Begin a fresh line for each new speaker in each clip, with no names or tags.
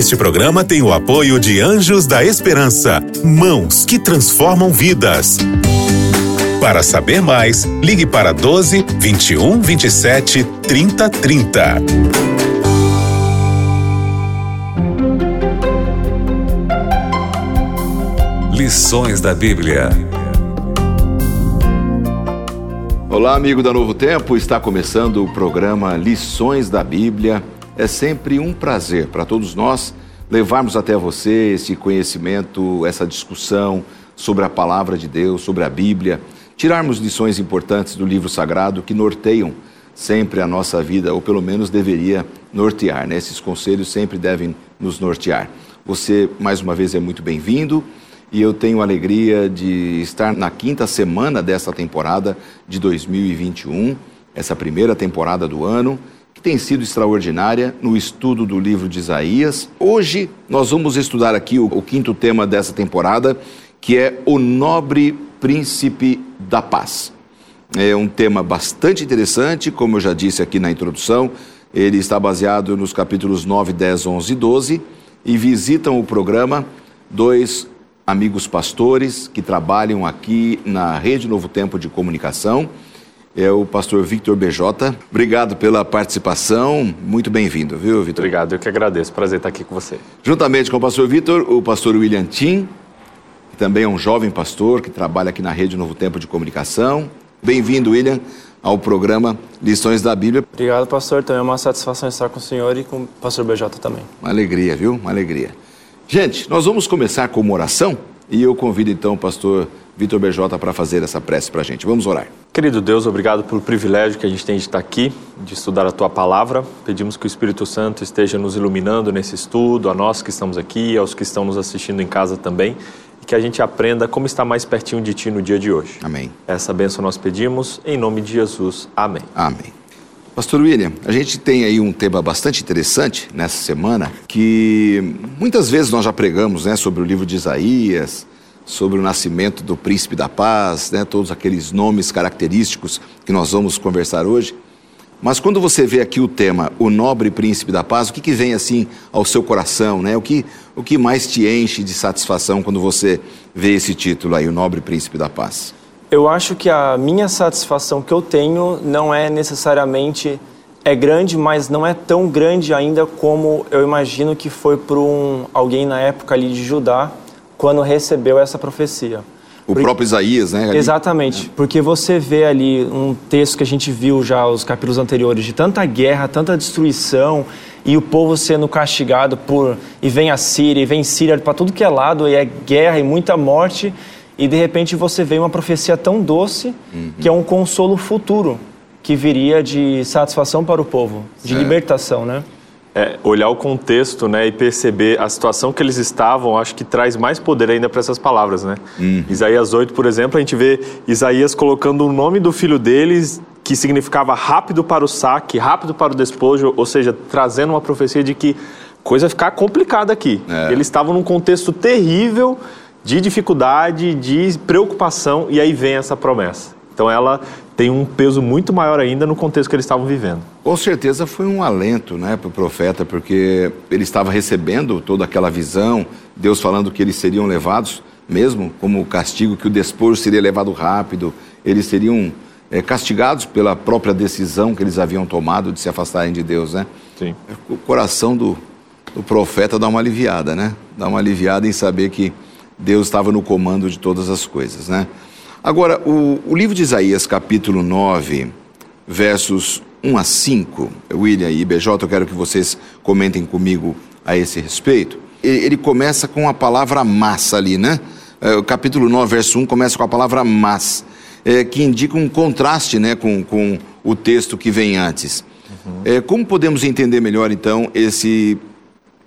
Este programa tem o apoio de Anjos da Esperança, mãos que transformam vidas. Para saber mais, ligue para 12 21 27 30 30.
Lições da Bíblia.
Olá, amigo da Novo Tempo, está começando o programa Lições da Bíblia é sempre um prazer para todos nós levarmos até você esse conhecimento, essa discussão sobre a palavra de Deus, sobre a Bíblia, tirarmos lições importantes do livro sagrado que norteiam sempre a nossa vida, ou pelo menos deveria nortear, né? Esses conselhos sempre devem nos nortear. Você, mais uma vez, é muito bem-vindo e eu tenho a alegria de estar na quinta semana dessa temporada de 2021, essa primeira temporada do ano que tem sido extraordinária no estudo do livro de Isaías. Hoje nós vamos estudar aqui o, o quinto tema dessa temporada, que é o nobre príncipe da paz. É um tema bastante interessante, como eu já disse aqui na introdução. Ele está baseado nos capítulos 9, 10, 11 e 12 e visitam o programa dois amigos pastores que trabalham aqui na Rede Novo Tempo de Comunicação é o pastor Victor BJ. Obrigado pela participação, muito bem-vindo, viu, Victor?
Obrigado, eu que agradeço, prazer estar aqui com você.
Juntamente com o pastor Victor, o pastor William Tim, que também é um jovem pastor que trabalha aqui na Rede Novo Tempo de Comunicação. Bem-vindo, William, ao programa Lições da Bíblia.
Obrigado, pastor, também é uma satisfação estar com o senhor e com o pastor BJ também.
Uma alegria, viu? Uma alegria. Gente, nós vamos começar com uma oração e eu convido então o pastor Vitor BJ para fazer essa prece para a gente. Vamos orar.
Querido Deus, obrigado pelo privilégio que a gente tem de estar aqui, de estudar a Tua palavra. Pedimos que o Espírito Santo esteja nos iluminando nesse estudo, a nós que estamos aqui, aos que estão nos assistindo em casa também, e que a gente aprenda como estar mais pertinho de Ti no dia de hoje.
Amém.
Essa bênção nós pedimos, em nome de Jesus. Amém.
Amém. Pastor William, a gente tem aí um tema bastante interessante nessa semana, que muitas vezes nós já pregamos né, sobre o livro de Isaías, sobre o nascimento do príncipe da paz, né, todos aqueles nomes característicos que nós vamos conversar hoje. Mas quando você vê aqui o tema, o nobre príncipe da paz, o que, que vem assim ao seu coração, né? O que, o que mais te enche de satisfação quando você vê esse título aí, o nobre príncipe da paz?
Eu acho que a minha satisfação que eu tenho não é necessariamente é grande, mas não é tão grande ainda como eu imagino que foi para um alguém na época ali de Judá quando recebeu essa profecia.
O porque, próprio Isaías, né?
Ali. Exatamente, é. porque você vê ali um texto que a gente viu já os capítulos anteriores de tanta guerra, tanta destruição e o povo sendo castigado por e vem a Síria, e vem Síria para tudo que é lado e é guerra e muita morte e de repente você vê uma profecia tão doce uhum. que é um consolo futuro que viria de satisfação para o povo, de libertação, né?
É, olhar o contexto né, e perceber a situação que eles estavam, acho que traz mais poder ainda para essas palavras. Né? Uhum. Isaías 8, por exemplo, a gente vê Isaías colocando o nome do filho deles, que significava rápido para o saque, rápido para o despojo, ou seja, trazendo uma profecia de que coisa ia ficar complicada aqui. É. Eles estavam num contexto terrível de dificuldade, de preocupação, e aí vem essa promessa. Então ela tem um peso muito maior ainda no contexto que eles estavam vivendo.
Com certeza foi um alento né, para o profeta, porque ele estava recebendo toda aquela visão, Deus falando que eles seriam levados, mesmo como castigo, que o despojo seria levado rápido, eles seriam é, castigados pela própria decisão que eles haviam tomado de se afastarem de Deus, né?
Sim.
O coração do, do profeta dá uma aliviada, né? Dá uma aliviada em saber que Deus estava no comando de todas as coisas, né? Agora, o, o livro de Isaías, capítulo 9, versos 1 a 5, William e BJ, eu quero que vocês comentem comigo a esse respeito. Ele, ele começa com a palavra massa ali, né? É, o capítulo 9, verso 1 começa com a palavra mas, é, que indica um contraste né, com, com o texto que vem antes. Uhum. É, como podemos entender melhor, então, esse,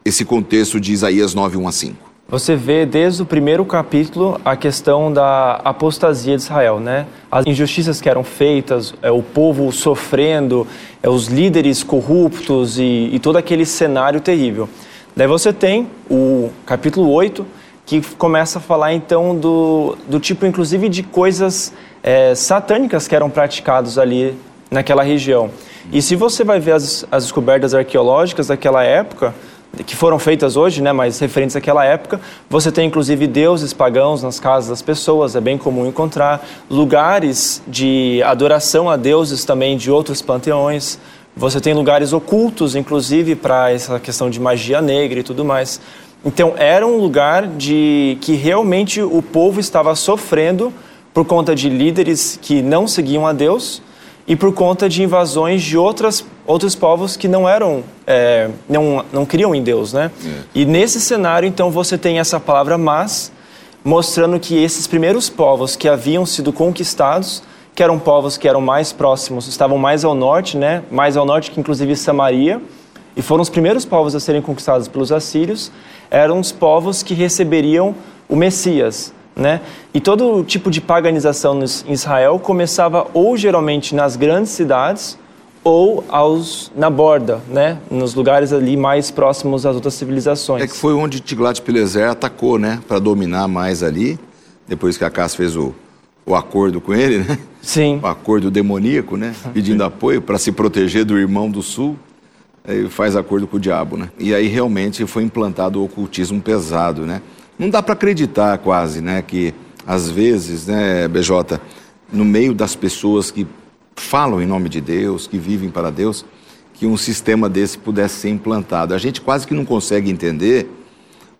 esse contexto de Isaías 9, 1 a 5?
Você vê desde o primeiro capítulo a questão da apostasia de Israel, né? As injustiças que eram feitas, é, o povo sofrendo, é, os líderes corruptos e, e todo aquele cenário terrível. Daí você tem o capítulo 8, que começa a falar então do, do tipo, inclusive, de coisas é, satânicas que eram praticadas ali naquela região. E se você vai ver as, as descobertas arqueológicas daquela época, que foram feitas hoje, né, mas referentes àquela época. Você tem inclusive deuses pagãos nas casas das pessoas, é bem comum encontrar lugares de adoração a deuses também de outros panteões. Você tem lugares ocultos, inclusive, para essa questão de magia negra e tudo mais. Então, era um lugar de que realmente o povo estava sofrendo por conta de líderes que não seguiam a Deus e por conta de invasões de outras, outros povos que não eram, é, não, não criam em Deus, né? É. E nesse cenário, então, você tem essa palavra mas, mostrando que esses primeiros povos que haviam sido conquistados, que eram povos que eram mais próximos, estavam mais ao norte, né? Mais ao norte que inclusive Samaria, e foram os primeiros povos a serem conquistados pelos assírios, eram os povos que receberiam o Messias, né? E todo tipo de paganização em Israel começava ou geralmente nas grandes cidades ou aos na borda, né? Nos lugares ali mais próximos às outras civilizações.
É que foi onde Tiglat-Pileser atacou, né? Para dominar mais ali, depois que Acas fez o, o acordo com ele, né?
Sim.
O acordo demoníaco, né? Pedindo apoio para se proteger do irmão do sul. Faz acordo com o diabo, né? E aí realmente foi implantado o ocultismo pesado, né? Não dá para acreditar quase, né, que às vezes, né, BJ, no meio das pessoas que falam em nome de Deus, que vivem para Deus, que um sistema desse pudesse ser implantado. A gente quase que não consegue entender.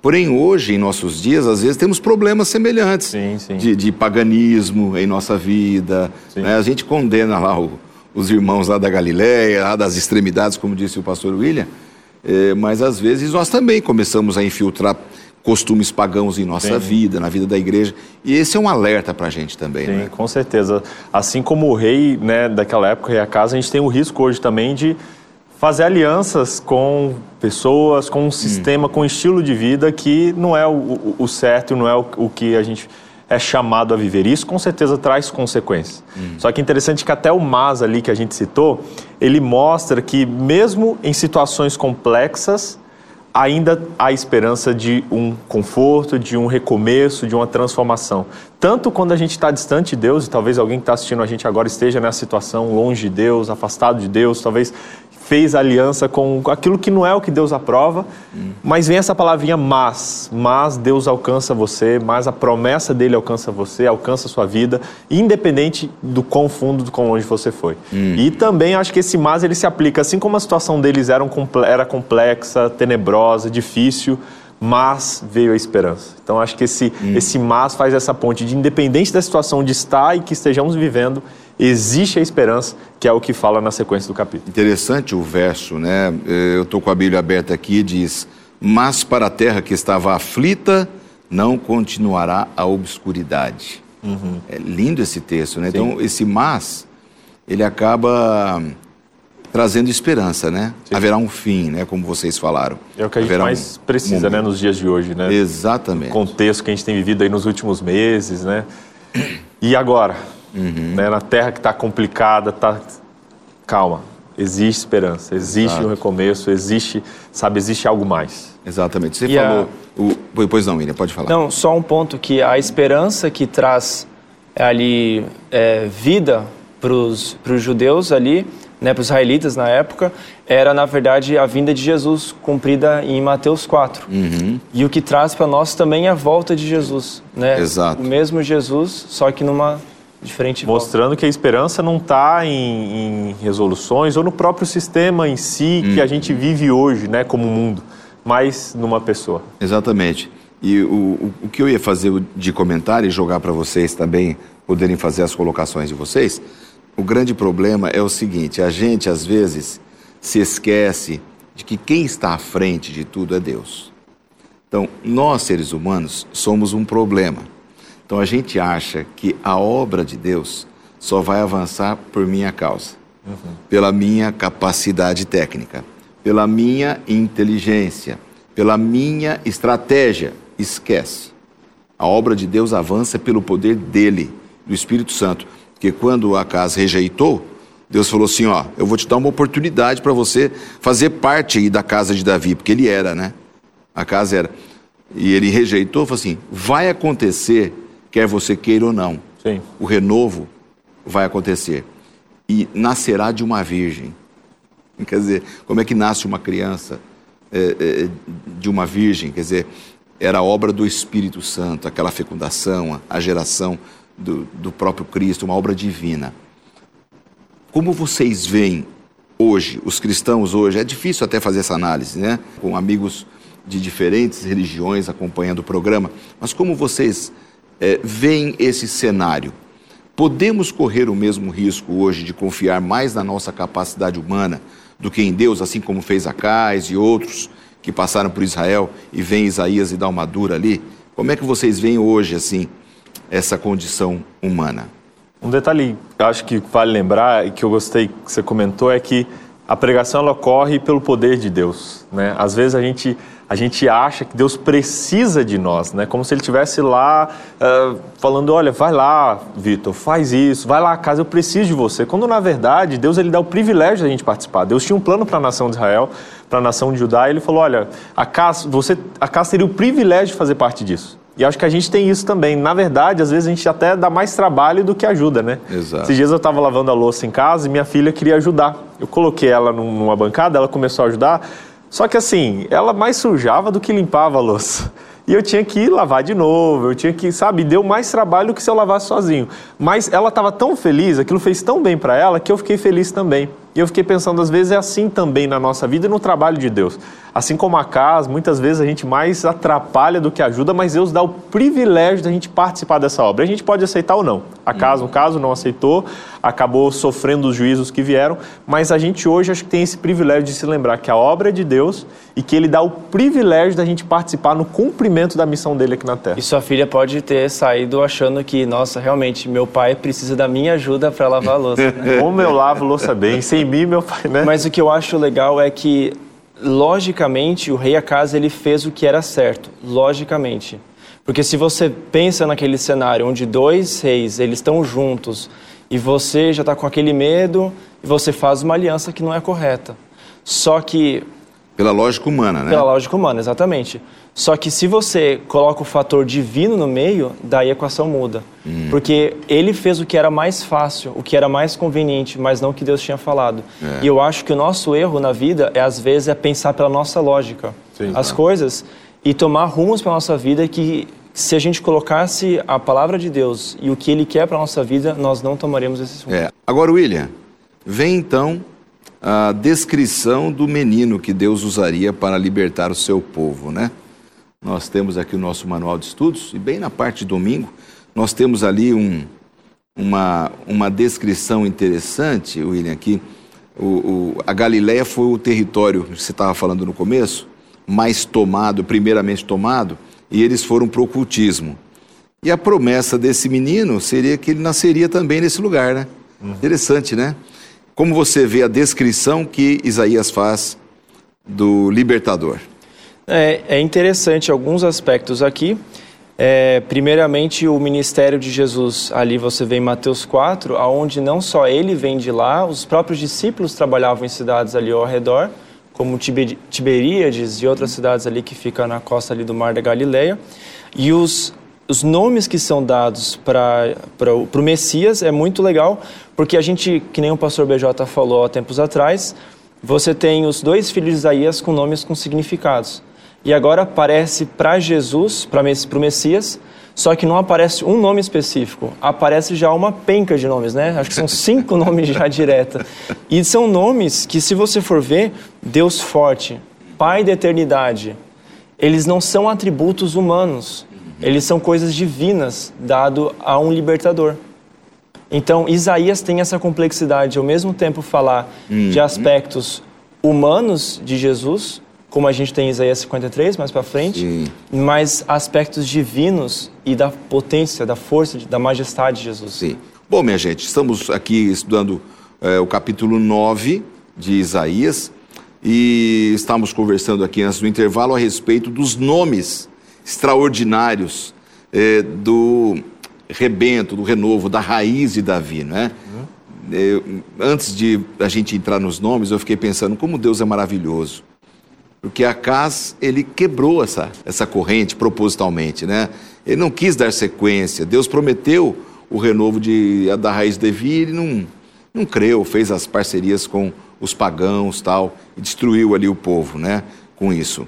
Porém, hoje, em nossos dias, às vezes temos problemas semelhantes
sim, sim.
De, de, paganismo em nossa vida. Né? A gente condena lá o, os irmãos lá da Galileia, lá das extremidades, como disse o pastor William, é, mas às vezes nós também começamos a infiltrar costumes pagãos em nossa Sim. vida, na vida da igreja. E esse é um alerta para a gente também.
Sim,
né?
com certeza. Assim como o rei né, daquela época, o rei Acasa, a gente tem o risco hoje também de fazer alianças com pessoas, com um hum. sistema, hum. com um estilo de vida que não é o, o certo, não é o, o, que a gente é chamado a viver. Isso com certeza traz consequências. Hum. Só que é interessante que até o Mas ali que a gente citou, ele mostra que mesmo em situações complexas, ainda há esperança de um conforto, de um recomeço, de uma transformação. Tanto quando a gente está distante de Deus, e talvez alguém que está assistindo a gente agora esteja nessa situação, longe de Deus, afastado de Deus, talvez fez aliança com aquilo que não é o que Deus aprova, hum. mas vem essa palavrinha mas, mas Deus alcança você, mas a promessa dele alcança você, alcança a sua vida, independente do quão fundo, do quão longe você foi. Hum. E também acho que esse mas ele se aplica, assim como a situação deles era, um, era complexa, tenebrosa, difícil, mas veio a esperança. Então acho que esse, hum. esse mas faz essa ponte de independente da situação onde está e que estejamos vivendo, existe a esperança, que é o que fala na sequência do capítulo.
Interessante o verso, né? Eu estou com a Bíblia aberta aqui, diz: Mas para a terra que estava aflita, não continuará a obscuridade. Uhum. É lindo esse texto, né? Sim. Então, esse mas, ele acaba trazendo esperança, né? Sim. Haverá um fim, né? Como vocês falaram.
É o que a gente Haverá mais um precisa, né? Nos dias de hoje, né?
Exatamente.
O contexto que a gente tem vivido aí nos últimos meses, né? E agora? Uhum. Né? Na terra que está complicada, tá... calma. Existe esperança, existe Exato. um recomeço, existe, sabe, existe algo mais.
Exatamente. Você e falou. A... O... Pois não, William, pode falar.
Não, só um ponto que a esperança que traz ali é, vida para os judeus ali, né, para os israelitas na época, era na verdade a vinda de Jesus cumprida em Mateus 4. Uhum. E o que traz para nós também é a volta de Jesus, né?
Exato.
O mesmo Jesus, só que numa diferente
mostrando que a esperança não está em, em, resoluções ou no próprio sistema em si hum. que a gente vive hoje, né, como mundo, mas numa pessoa.
Exatamente. E o, o, o que eu ia fazer de comentário e jogar para vocês também poderem fazer as colocações de vocês, o grande problema é o seguinte: a gente às vezes se esquece de que quem está à frente de tudo é Deus. Então, nós seres humanos somos um problema. Então a gente acha que a obra de Deus só vai avançar por minha causa, uhum. pela minha capacidade técnica, pela minha inteligência, pela minha estratégia. Esquece. A obra de Deus avança pelo poder dele, do Espírito Santo. Porque quando Acas rejeitou, Deus falou assim: Ó, eu vou te dar uma oportunidade para você fazer parte da casa de Davi, porque ele era, né? A casa era. E ele rejeitou, falou assim: vai acontecer quer você queira ou não.
Sim.
O renovo vai acontecer. E nascerá de uma virgem. Quer dizer, como é que nasce uma criança? é, é, de uma virgem, quer dizer, era obra do Espírito Santo, aquela fecundação, a geração do, do próprio Cristo, uma obra divina. Como vocês veem hoje, os cristãos hoje, é difícil até fazer essa análise, né? Com amigos de diferentes religiões acompanhando o programa, mas como vocês é, veem esse cenário? Podemos correr o mesmo risco hoje de confiar mais na nossa capacidade humana do que em Deus, assim como fez Acais e outros que passaram por Israel e vem Isaías e dá uma dura ali? Como é que vocês veem hoje, assim, essa condição humana?
Um detalhe, eu acho que vale lembrar e que eu gostei que você comentou é que a pregação ela ocorre pelo poder de Deus, né? Às vezes a gente a gente acha que Deus precisa de nós, né? Como se Ele estivesse lá uh, falando, olha, vai lá, Vitor, faz isso, vai lá, casa, eu preciso de você. Quando na verdade Deus ele dá o privilégio da gente participar. Deus tinha um plano para a nação de Israel, para a nação de Judá, e Ele falou, olha, a casa, você, a casa teria o privilégio de fazer parte disso. E acho que a gente tem isso também. Na verdade, às vezes a gente até dá mais trabalho do que ajuda, né?
Exato.
Esses dias eu estava lavando a louça em casa e minha filha queria ajudar. Eu coloquei ela numa bancada, ela começou a ajudar. Só que assim, ela mais sujava do que limpava a louça. E eu tinha que lavar de novo, eu tinha que, sabe, deu mais trabalho do que se eu lavasse sozinho. Mas ela estava tão feliz, aquilo fez tão bem para ela, que eu fiquei feliz também. E eu fiquei pensando, às vezes é assim também na nossa vida e no trabalho de Deus. Assim como a casa, muitas vezes a gente mais atrapalha do que ajuda, mas Deus dá o privilégio da gente participar dessa obra. A gente pode aceitar ou não. A casa, no caso, não aceitou, acabou sofrendo os juízos que vieram, mas a gente hoje acho que tem esse privilégio de se lembrar que a obra é de Deus e que Ele dá o privilégio da gente participar no cumprimento da missão dele aqui na Terra.
E sua filha pode ter saído achando que, nossa, realmente, meu pai precisa da minha ajuda para lavar a louça. Né?
Como eu lavo louça bem, sem em mim, meu pai, né?
Mas o que eu acho legal é que, logicamente, o rei Acas ele fez o que era certo, logicamente. Porque se você pensa naquele cenário onde dois reis eles estão juntos e você já está com aquele medo e você faz uma aliança que não é correta. Só que
pela lógica humana, né?
Pela lógica humana, exatamente. Só que se você coloca o fator divino no meio, daí a equação muda. Hum. Porque ele fez o que era mais fácil, o que era mais conveniente, mas não o que Deus tinha falado. É. E eu acho que o nosso erro na vida é, às vezes, é pensar pela nossa lógica Sim, as tá. coisas e tomar rumos para nossa vida que, se a gente colocasse a palavra de Deus e o que Ele quer para nossa vida, nós não tomaremos esses rumos.
É. Agora, William, vem então a descrição do menino que Deus usaria para libertar o seu povo, né? Nós temos aqui o nosso manual de estudos e bem na parte de domingo nós temos ali um, uma, uma descrição interessante, William, aqui. O, o, a Galileia foi o território que você estava falando no começo, mais tomado, primeiramente tomado, e eles foram para o ocultismo. E a promessa desse menino seria que ele nasceria também nesse lugar, né? Uhum. Interessante, né? Como você vê a descrição que Isaías faz do libertador?
É, é interessante alguns aspectos aqui. É, primeiramente, o ministério de Jesus, ali você vê em Mateus 4, aonde não só ele vem de lá, os próprios discípulos trabalhavam em cidades ali ao redor, como Tiberíades e outras cidades ali que ficam na costa ali do Mar da Galileia. E os os nomes que são dados para o Messias é muito legal, porque a gente, que nem o pastor BJ falou há tempos atrás, você tem os dois filhos de Isaías com nomes com significados. E agora aparece para Jesus, para o Messias, só que não aparece um nome específico, aparece já uma penca de nomes, né? Acho que são cinco nomes já direta. E são nomes que, se você for ver, Deus forte, Pai da eternidade, eles não são atributos humanos. Eles são coisas divinas dado a um libertador. Então, Isaías tem essa complexidade, ao mesmo tempo falar uhum. de aspectos humanos de Jesus, como a gente tem em Isaías 53 mais para frente, Sim. mas aspectos divinos e da potência, da força, da majestade de Jesus.
Sim. Bom, minha gente, estamos aqui estudando é, o capítulo 9 de Isaías e estamos conversando aqui antes do intervalo a respeito dos nomes extraordinários é, do rebento, do renovo, da raiz de Davi, não é? Uhum. Eu, antes de a gente entrar nos nomes, eu fiquei pensando como Deus é maravilhoso. Porque Acas, ele quebrou essa, essa corrente propositalmente, né? Ele não quis dar sequência. Deus prometeu o renovo de, da raiz de Davi, ele não, não creu, fez as parcerias com os pagãos tal, e destruiu ali o povo, né? com isso.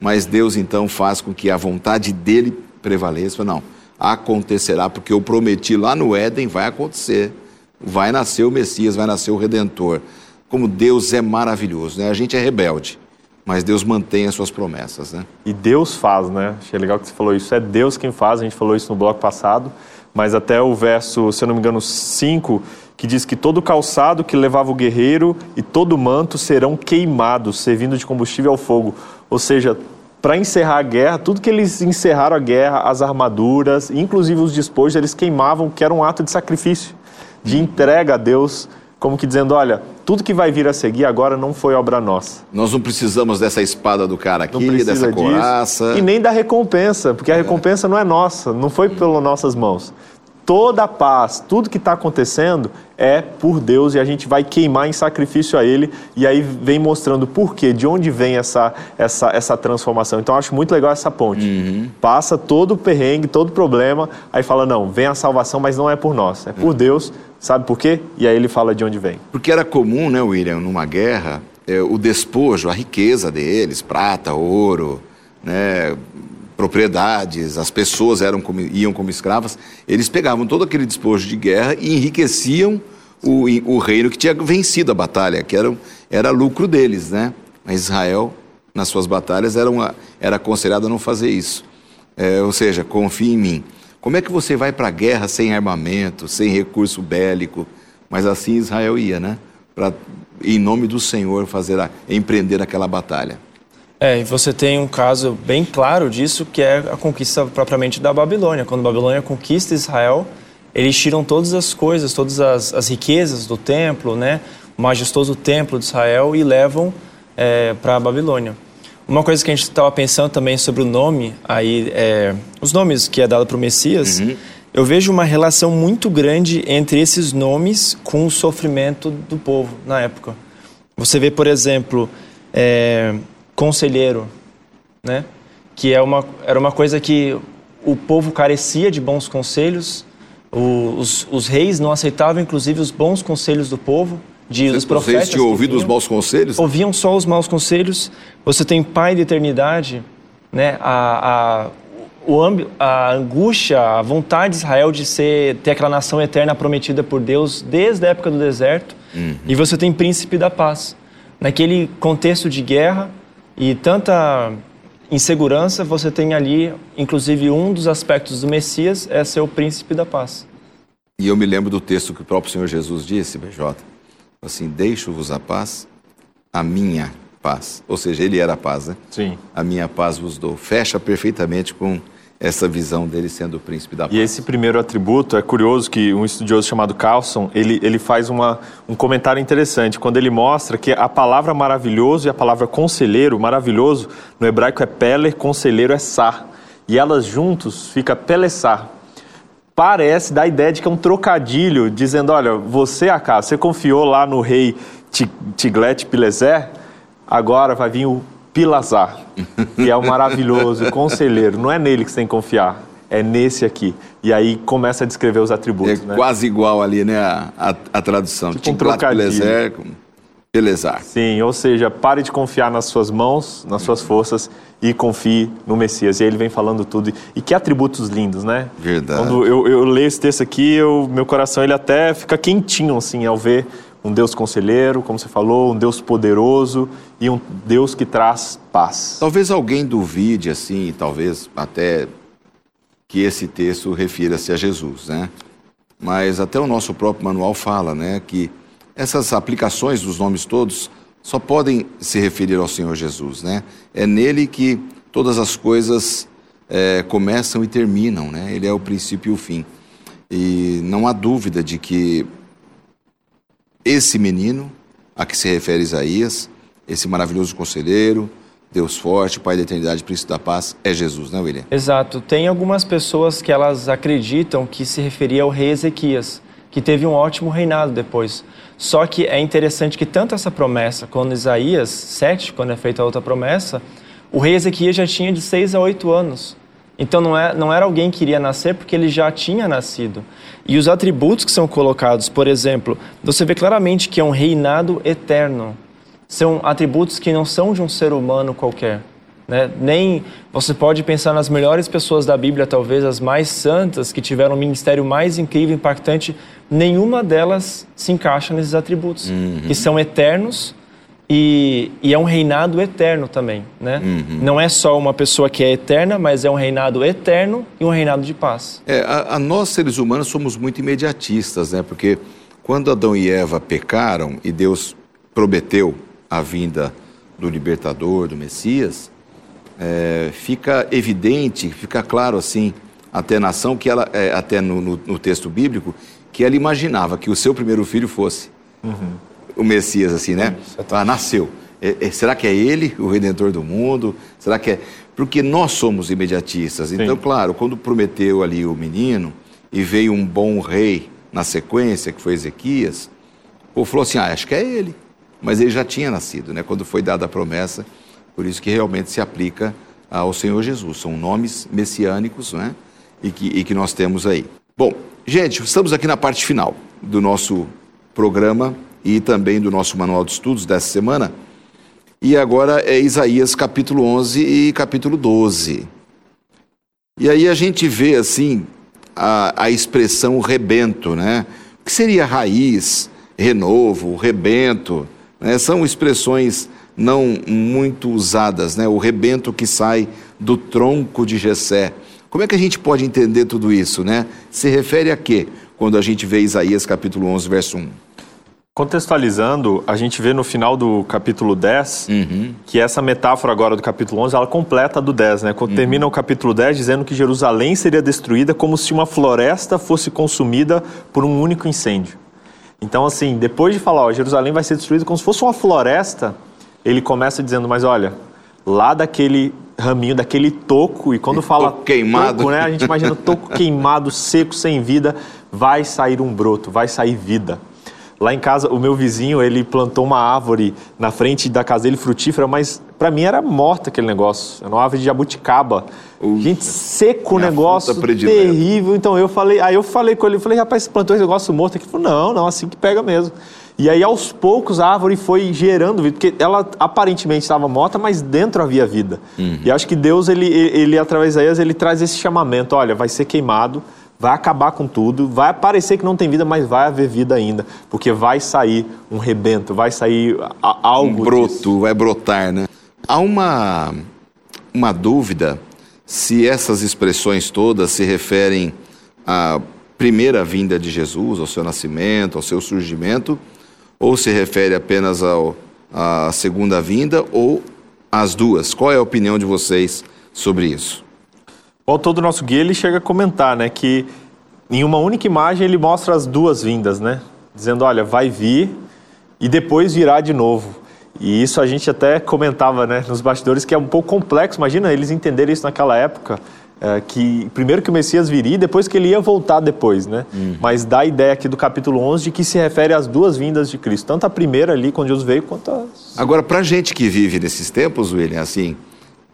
Mas Deus então faz com que a vontade dele prevaleça. Não, acontecerá, porque eu prometi lá no Éden, vai acontecer. Vai nascer o Messias, vai nascer o Redentor. Como Deus é maravilhoso, né? A gente é rebelde, mas Deus mantém as suas promessas, né?
E Deus faz, né? Achei legal que você falou isso. É Deus quem faz, a gente falou isso no bloco passado, mas até o verso, se eu não me engano, 5, que diz que todo calçado que levava o guerreiro e todo manto serão queimados, servindo de combustível ao fogo. Ou seja, para encerrar a guerra, tudo que eles encerraram a guerra, as armaduras, inclusive os despojos, eles queimavam, que era um ato de sacrifício, de entrega a Deus, como que dizendo, olha, tudo que vai vir a seguir agora não foi obra nossa.
Nós não precisamos dessa espada do cara aqui, dessa
disso.
coraça.
E nem da recompensa, porque a recompensa não é nossa, não foi pelas nossas mãos. Toda a paz, tudo que está acontecendo é por Deus e a gente vai queimar em sacrifício a Ele. E aí vem mostrando por quê, de onde vem essa, essa, essa transformação. Então eu acho muito legal essa ponte. Passa todo o perrengue, todo o problema, aí fala: não, vem a salvação, mas não é por nós, é por Deus. Sabe por quê? E aí ele fala de onde vem.
Porque era comum, né, William, numa guerra, é, o despojo, a riqueza deles, prata, ouro, né, propriedades, as pessoas eram como- iam como escravas, eles pegavam todo aquele despojo de guerra e enriqueciam o, o reino que tinha vencido a batalha, que era, era lucro deles, né? Mas Israel, nas suas batalhas, era, uma, era aconselhado a não fazer isso. É, ou seja, confie em mim. Como é que você vai para a guerra sem armamento, sem recurso bélico? Mas assim Israel ia, né? Para, em nome do Senhor, fazer a, empreender aquela batalha.
É, e você tem um caso bem claro disso, que é a conquista propriamente da Babilônia. Quando a Babilônia conquista Israel, eles tiram todas as coisas, todas as, as riquezas do templo, né? O majestoso templo de Israel e levam para a Babilônia. Uma coisa que a gente estava pensando também sobre o nome, aí, é, os nomes que é dado para o Messias, eu vejo uma relação muito grande entre esses nomes com o sofrimento do povo na época. Você vê, por exemplo, é, conselheiro, né? Que é uma, era uma coisa que o povo carecia de bons conselhos. os, os reis não aceitavam, inclusive, os bons conselhos do povo, de, dos profetas.
Vocês tinham ouvido os maus conselhos?
ouviam só os maus conselhos. Você tem pai de eternidade, né? A, a, o a angústia, a vontade de Israel de ser ter aquela nação eterna prometida por Deus desde a época do deserto. E você tem príncipe da paz. Naquele contexto de guerra e tanta insegurança, você tem ali, inclusive, um dos aspectos do Messias é ser o príncipe da paz.
E eu me lembro do texto que o próprio Senhor Jesus disse, BJ, assim, deixo-vos a paz, a minha paz. Ou seja, ele era a paz, né?
Sim.
A minha paz vos dou. Fecha perfeitamente com essa visão dele sendo o príncipe da paz.
E esse primeiro atributo, é curioso que um estudioso chamado Carlson, ele, ele faz uma, um comentário interessante, quando ele mostra que a palavra maravilhoso e a palavra conselheiro, maravilhoso, no hebraico é peler, conselheiro é sar. E elas juntos fica pelessar. Parece, dá a ideia de que é um trocadilho, dizendo, olha, você, Acá, você confiou lá no rei Ti- Tiglet-Pileser, agora vai vir o Pilazar, que é o maravilhoso, conselheiro. Não é nele que você tem que confiar, é nesse aqui. E aí começa a descrever os
É
atributos, né?
quase igual ali, né, a, a, a tradução.
Tipo um
com Pelezar.
Sim, ou seja, pare de confiar nas suas mãos, nas suas forças e confie no Messias. E aí ele vem falando tudo. E que atributos lindos, né?
Verdade.
Quando eu, eu leio esse texto aqui, eu, meu coração ele até fica quentinho, assim, ao ver um Deus conselheiro, como você falou, um Deus poderoso e um Deus que traz paz.
Talvez alguém duvide, assim, talvez até que esse texto refira-se a Jesus, né? Mas até o nosso próprio manual fala, né, que essas aplicações dos nomes todos só podem se referir ao Senhor Jesus, né? É nele que todas as coisas eh, começam e terminam, né? Ele é o princípio e o fim. E não há dúvida de que esse menino a que se refere Isaías, esse maravilhoso conselheiro, Deus forte, Pai da eternidade, Príncipe da paz, é Jesus, né, William?
Exato. Tem algumas pessoas que elas acreditam que se referia ao rei Ezequias, que teve um ótimo reinado depois. Só que é interessante que tanto essa promessa, quando Isaías 7, quando é feita a outra promessa, o rei Ezequias já tinha de 6 a 8 anos. Então não, é, não era alguém que iria nascer porque ele já tinha nascido. E os atributos que são colocados, por exemplo, você vê claramente que é um reinado eterno. são atributos que não são de um ser humano qualquer. Né? Nem você pode pensar nas melhores pessoas da Bíblia, talvez as mais santas, que tiveram um ministério mais incrível, impactante, nenhuma delas se encaixa nesses atributos, uhum. que são eternos e, e, é um reinado eterno também. Né? Uhum. Não é só uma pessoa que é eterna, mas é um reinado eterno e um reinado de paz.
É, a, a nós, seres humanos, somos muito imediatistas, né? porque quando Adão e Eva pecaram e Deus prometeu a vinda do libertador, do Messias, é, fica evidente, fica claro assim, até a nação, que ela, é, até no, no, no, texto bíblico, que ela imaginava que o seu primeiro filho fosse uhum. O Messias, assim, né? Ah, nasceu. É, é, será que é ele, o Redentor do mundo? Será que é. Porque nós somos imediatistas. Então, Sim. claro, quando prometeu ali o menino e veio um bom rei na sequência, que foi Ezequias, o povo falou assim: ah, acho que é ele. Mas ele já tinha nascido, né? Quando foi dada a promessa por isso que realmente se aplica ao Senhor Jesus. São nomes messiânicos né? e, que, e que nós temos aí. Bom, gente, estamos aqui na parte final do nosso programa e também do nosso manual de estudos dessa semana. E agora é Isaías capítulo 11 e capítulo 12. E aí a gente vê assim a, a expressão rebento, né? O que seria raiz, renovo, rebento? Né? São expressões não muito usadas, né? O rebento que sai do tronco de Jessé. Como é que a gente pode entender tudo isso, né? Se refere a quê quando a gente vê Isaías capítulo 11, verso 1?
Contextualizando, a gente vê no final do capítulo 10 uhum. que essa metáfora agora do capítulo 11, ela completa do 10, né? Quando uhum. termina o capítulo 10 dizendo que Jerusalém seria destruída como se uma floresta fosse consumida por um único incêndio. Então, assim, depois de falar, ó, Jerusalém vai ser destruída como se fosse uma floresta, ele começa dizendo, mas olha, lá daquele raminho, daquele toco, e quando fala
toco queimado,
toco, né, a gente imagina toco queimado, seco, sem vida, vai sair um broto, vai sair vida. Lá em casa, o meu vizinho, ele plantou uma árvore na frente da casa dele, frutífera, mas para mim era morta aquele negócio. Era uma árvore de jabuticaba. Gente, seco o negócio, terrível. Então eu falei, aí eu falei com ele, eu falei, rapaz, você plantou esse negócio morto aqui? Ele falou, não, não, assim que pega mesmo. E aí, aos poucos, a árvore foi gerando vida, porque ela aparentemente estava morta, mas dentro havia vida. Uhum. E acho que Deus, ele, ele, através de Isaías, ele traz esse chamamento: olha, vai ser queimado, vai acabar com tudo, vai parecer que não tem vida, mas vai haver vida ainda, porque vai sair um rebento, vai sair algo.
Um broto, disso. vai brotar, né? Há uma, uma dúvida se essas expressões todas se referem à primeira vinda de Jesus, ao seu nascimento, ao seu surgimento ou se refere apenas ao, à segunda vinda ou às duas? Qual é a opinião de vocês sobre isso?
O autor do nosso guia ele chega a comentar né, que em uma única imagem ele mostra as duas vindas, né? Dizendo, olha, vai vir e depois virá de novo. E isso a gente até comentava né, nos bastidores que é um pouco complexo. Imagina eles entenderem isso naquela época é, que primeiro que o Messias viria e depois que ele ia voltar depois, né? Uhum. Mas dá a ideia aqui do capítulo 11 de que se refere às duas vindas de Cristo, tanto a primeira ali, quando Jesus veio, quanto a...
Agora, para gente que vive nesses tempos, William, assim,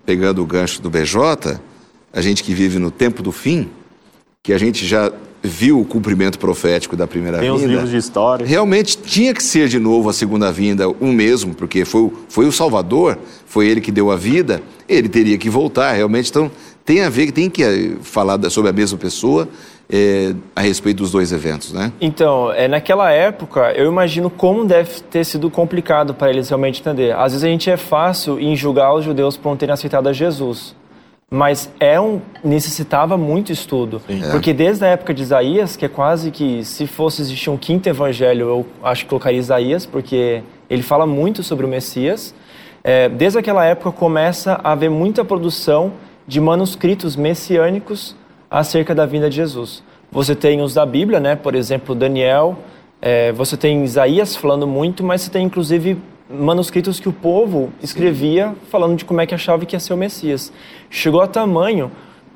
pegando o gancho do BJ, a gente que vive no tempo do fim, que a gente já viu o cumprimento profético da primeira
Tem
vinda.
Tem os livros de história.
Realmente tinha que ser de novo a segunda vinda o mesmo, porque foi, foi o Salvador, foi ele que deu a vida, ele teria que voltar, realmente. Então, tem a ver, tem que eh, falar sobre a mesma pessoa é, a respeito dos dois eventos, né?
Então, é, naquela época, eu imagino como deve ter sido complicado para eles realmente entender. Às vezes a gente é fácil em julgar os judeus por não terem aceitado a Jesus. Mas é um, necessitava muito estudo. É. Porque desde a época de Isaías, que é quase que, se fosse existir um quinto evangelho, eu acho que colocaria Isaías, porque ele fala muito sobre o Messias. É, desde aquela época começa a haver muita produção de manuscritos messiânicos acerca da vinda de Jesus. Você tem os da Bíblia, né? por exemplo, Daniel, é, você tem Isaías falando muito, mas você tem inclusive manuscritos que o povo escrevia falando de como é que achava que ia ser o Messias. Chegou a tamanho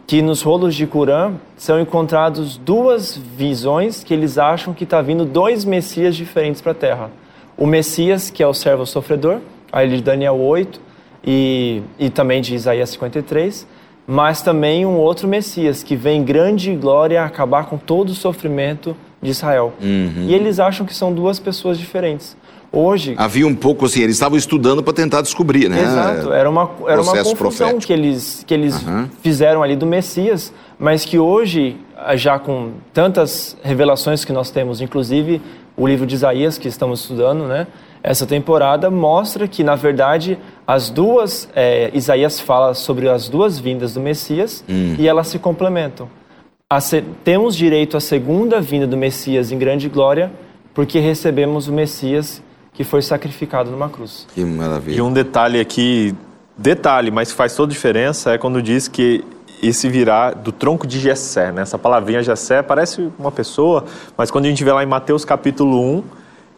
que nos rolos de Corã são encontrados duas visões que eles acham que está vindo dois Messias diferentes para a Terra. O Messias, que é o servo sofredor, aí de Daniel 8 e, e também de Isaías 53, mas também um outro Messias que vem em grande glória acabar com todo o sofrimento de Israel. Uhum. E eles acham que são duas pessoas diferentes. Hoje.
Havia um pouco assim, eles estavam estudando para tentar descobrir, né?
Exato, era uma, era uma confusão
profético.
que eles, que eles uhum. fizeram ali do Messias, mas que hoje, já com tantas revelações que nós temos, inclusive o livro de Isaías que estamos estudando, né? Essa temporada mostra que, na verdade, as duas. É, Isaías fala sobre as duas vindas do Messias hum. e elas se complementam. Se, temos direito à segunda vinda do Messias em grande glória, porque recebemos o Messias que foi sacrificado numa cruz.
Que maravilha.
E um detalhe aqui, detalhe, mas que faz toda a diferença, é quando diz que esse virá do tronco de Jessé. Né? Essa palavrinha Jessé parece uma pessoa, mas quando a gente vê lá em Mateus capítulo 1,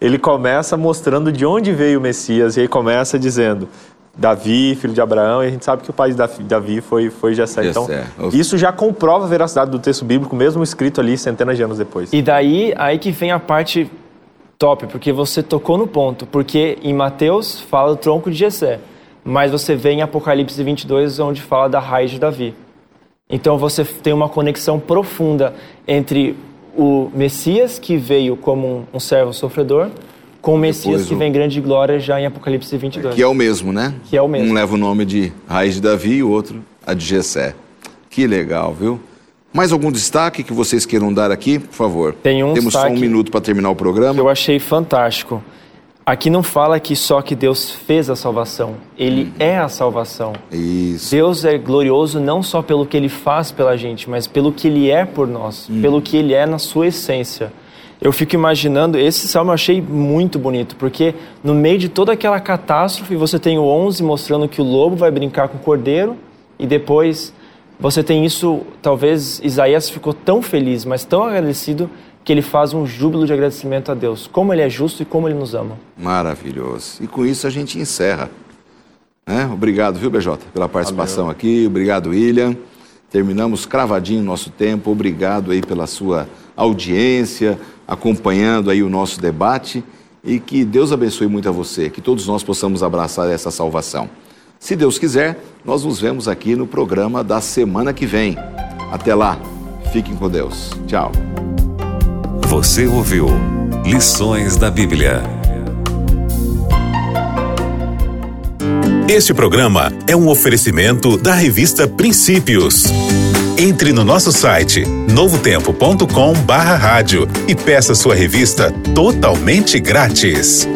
ele começa mostrando de onde veio o Messias, e aí começa dizendo Davi, filho de Abraão, e a gente sabe que o pai de Davi foi, foi Jessé. Então, isso já comprova a veracidade do texto bíblico, mesmo escrito ali centenas de anos depois.
E daí, aí que vem a parte top, porque você tocou no ponto, porque em Mateus fala do tronco de Jessé, mas você vê em Apocalipse 22 onde fala da raiz de Davi. Então você tem uma conexão profunda entre o Messias que veio como um, servo sofredor com o Messias que vem em grande glória já em Apocalipse 22.
Que é o mesmo, né?
Que é o mesmo.
Um leva o nome de Raiz de Davi e o outro a de Jessé. Que legal, viu? Mais algum destaque que vocês queiram dar aqui, por favor?
Tem um
Temos só um minuto para terminar o programa.
Que eu achei fantástico. Aqui não fala que só que Deus fez a salvação, Ele hum. é a salvação.
Isso.
Deus é glorioso não só pelo que Ele faz pela gente, mas pelo que Ele é por nós, hum. pelo que Ele é na sua essência. Eu fico imaginando, esse salmo eu achei muito bonito, porque no meio de toda aquela catástrofe, você tem o 11 mostrando que o lobo vai brincar com o cordeiro, e depois você tem isso, talvez Isaías ficou tão feliz, mas tão agradecido, que ele faz um júbilo de agradecimento a Deus, como ele é justo e como ele nos ama.
Maravilhoso. E com isso a gente encerra. Né? Obrigado, viu, BJ, pela participação Amém. aqui. Obrigado, William. Terminamos cravadinho o nosso tempo. Obrigado aí pela sua audiência, acompanhando aí o nosso debate e que Deus abençoe muito a você, que todos nós possamos abraçar essa salvação. Se Deus quiser, nós nos vemos aqui no programa da semana que vem. Até lá, fiquem com Deus. Tchau.
Você ouviu Lições da Bíblia.
Este programa é um oferecimento da revista Princípios. Entre no nosso site novotempo.com/rádio e peça sua revista totalmente grátis.